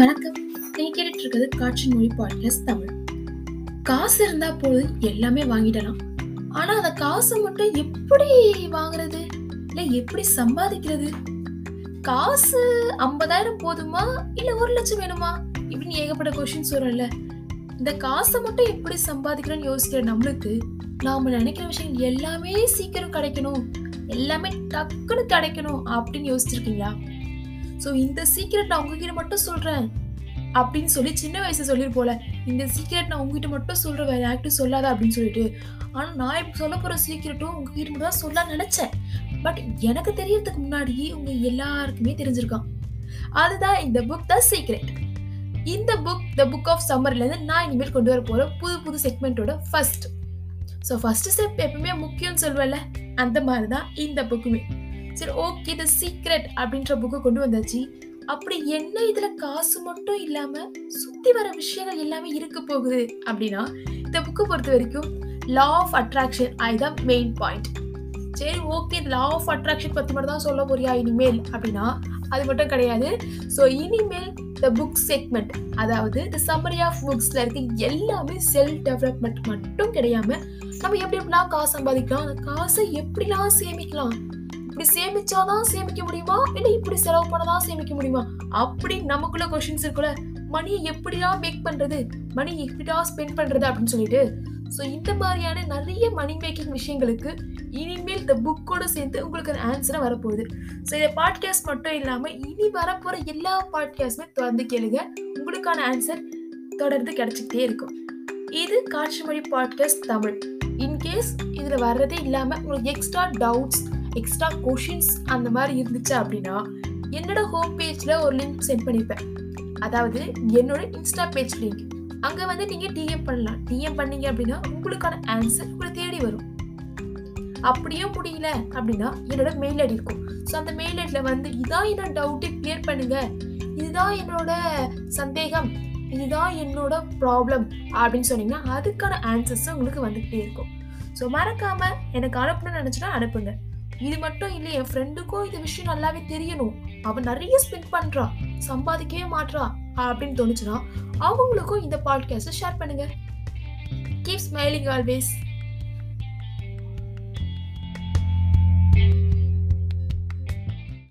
வணக்கம். நீ கேட்டுட்டு இருக்கிறது காட்சி மொழி பாட்காஸ்ட் தமிழ். காசு இருந்தா போதும் எல்லாமே வாங்கிடலாம். ஆனா அந்த காசை மட்டும் எப்படி வாங்குறது? இல்ல எப்படி சம்பாதிக்கிறது? காசு ஐம்பதாயிரம் போதுமா? இல்ல ஒரு லட்சம் வேணுமா? இப்படின்னு ஏகப்பட்ட கொஸ்டின் வரும்ல. இந்த காசை மட்டும் எப்படி சம்பாதிக்கிறோன்னு யோசிக்கிற நம்மளுக்கு நாம நினைக்கிற விஷயம் எல்லாமே சீக்கிரம் கிடைக்கணும். எல்லாமே டக்குன்னு கிடைக்கணும் அப்படின்னு யோசிச்சிருக்கீங்களா? ஸோ இந்த சீக்ரெட் நான் உங்ககிட்ட மட்டும் சொல்கிறேன் அப்படின்னு சொல்லி சின்ன வயசுல சொல்லியிருப்போல இந்த சீக்ரெட் நான் உங்ககிட்ட மட்டும் சொல்கிறேன் வேறு யார்கிட்டும் சொல்லாத அப்படின்னு சொல்லிட்டு. ஆனால் நான் இப்போ சொல்ல போகிற சீக்கிரட்டும் உங்ககிட்ட மட்டும் தான் சொல்ல நினச்சேன். பட் எனக்கு தெரியறதுக்கு முன்னாடி உங்க எல்லாருக்குமே தெரிஞ்சிருக்கான் அதுதான் இந்த புக் த சீக்ரெட் இந்த புக் த புக் ஆஃப் சம்மர்லேருந்து நான் இனிமேல் கொண்டு வர போகிற புது புது செக்மெண்ட்டோட ஃபர்ஸ்ட் ஸோ ஃபஸ்ட்டு ஸ்டெப் எப்பவுமே முக்கியம்னு சொல்வேன்ல அந்த மாதிரி தான் இந்த புக்குமே சரி ஓகே த சீக்ரெட் அப்படின்ற புக்கு கொண்டு வந்தாச்சு. அப்படி என்ன இதுல காசு மட்டும் இல்லாம சுத்தி வர விஷயங்கள் எல்லாமே இருக்க போகுது அப்படின்னா இந்த புக்கை பொறுத்த வரைக்கும் லா ஆஃப் அட்ராக்ஷன் அதுதான் மெயின் பாயிண்ட் சரி ஓகே லா ஆஃப் அட்ராக்ஷன் பத்தி மட்டும் தான் சொல்ல போறியா இனிமேல் அப்படின்னா அது மட்டும் கிடையாது. ஸோ இனிமேல் த புக் செக்மெண்ட் அதாவது த சம்மரி ஆஃப் புக்ஸ்ல இருக்க எல்லாமே செல்ஃப் டெவலப்மெண்ட் மட்டும் கிடையாம நம்ம எப்படி எப்படிலாம் காசு சம்பாதிக்கலாம்? அந்த காசை எப்படிலாம் சேமிக்கலாம்? இப்படி சேமிச்சாதான் சேமிக்க முடியுமா? இல்ல இப்படி செலவு பண்ணதான் சேமிக்க முடியுமா? அப்படி நமக்குள்ள கொஸ்டின்ஸ் இருக்குல்ல. மணியை எப்படியா மேக் பண்றது? மணி எப்படியா ஸ்பெண்ட் பண்றது அப்படின்னு சொல்லிட்டு. ஸோ இந்த மாதிரியான நிறைய மணி மேக்கிங் விஷயங்களுக்கு இனிமேல் இந்த புக்கோட சேர்த்து உங்களுக்கு அந்த ஆன்சரை வரப்போகுது. ஸோ இந்த பாட்காஸ்ட் மட்டும் இல்லாமல் இனி வரப்போகிற எல்லா பாட்காஸ்ட்டுமே தொடர்ந்து கேளுங்க. உங்களுக்கான ஆன்சர் தொடர்ந்து கிடைச்சிக்கிட்டே இருக்கும். இது காட்சி மொழி பாட்காஸ்ட் தமிழ் இன்கேஸ் இதில் வர்றதே இல்லாமல் உங்களுக்கு எக்ஸ்ட்ரா டவுட்ஸ் எக்ஸ்ட்ரா கொஷின்ஸ் அந்த மாதிரி இருந்துச்சு அப்படின்னா என்னோட ஹோம் பேஜில் ஒரு லிங்க் சென்ட் பண்ணியிருப்பேன் அதாவது என்னோட இன்ஸ்டா பேஜ் லிங்க் அங்கே வந்து நீங்கள் டிஎம் பண்ணலாம். டிஎம் பண்ணீங்க அப்படின்னா உங்களுக்கான ஆன்சர் உங்களை தேடி வரும். அப்படியே முடியல அப்படின்னா என்னோட மெயில் ஐடி இருக்கும். ஸோ அந்த மெயில் ஐடியில் வந்து இதான் என்னோட டவுட்டு கிளியர் பண்ணுங்க? இதுதான் என்னோட சந்தேகம். இதுதான் என்னோட ப்ராப்ளம் அப்படின்னு சொன்னீங்கன்னா அதுக்கான ஆன்சர்ஸ் உங்களுக்கு வந்துகிட்டே இருக்கும். ஸோ மறக்காமல் எனக்கு அனுப்பணும்னு நினச்சினா அனுப்புங்க. இது மட்டும் இல்லை என் ஃப்ரெண்டுக்கும் இந்த விஷயம் நல்லாவே தெரியணும். அவன் நிறைய ஸ்பெண்ட் பண்றா சம்பாதிக்கவே மாட்றா அப்படின்னு தோணுச்சுன்னா அவங்களுக்கும் இந்த பாட்காஸ்ட்டை ஷேர் பண்ணுங்க. Keep smiling always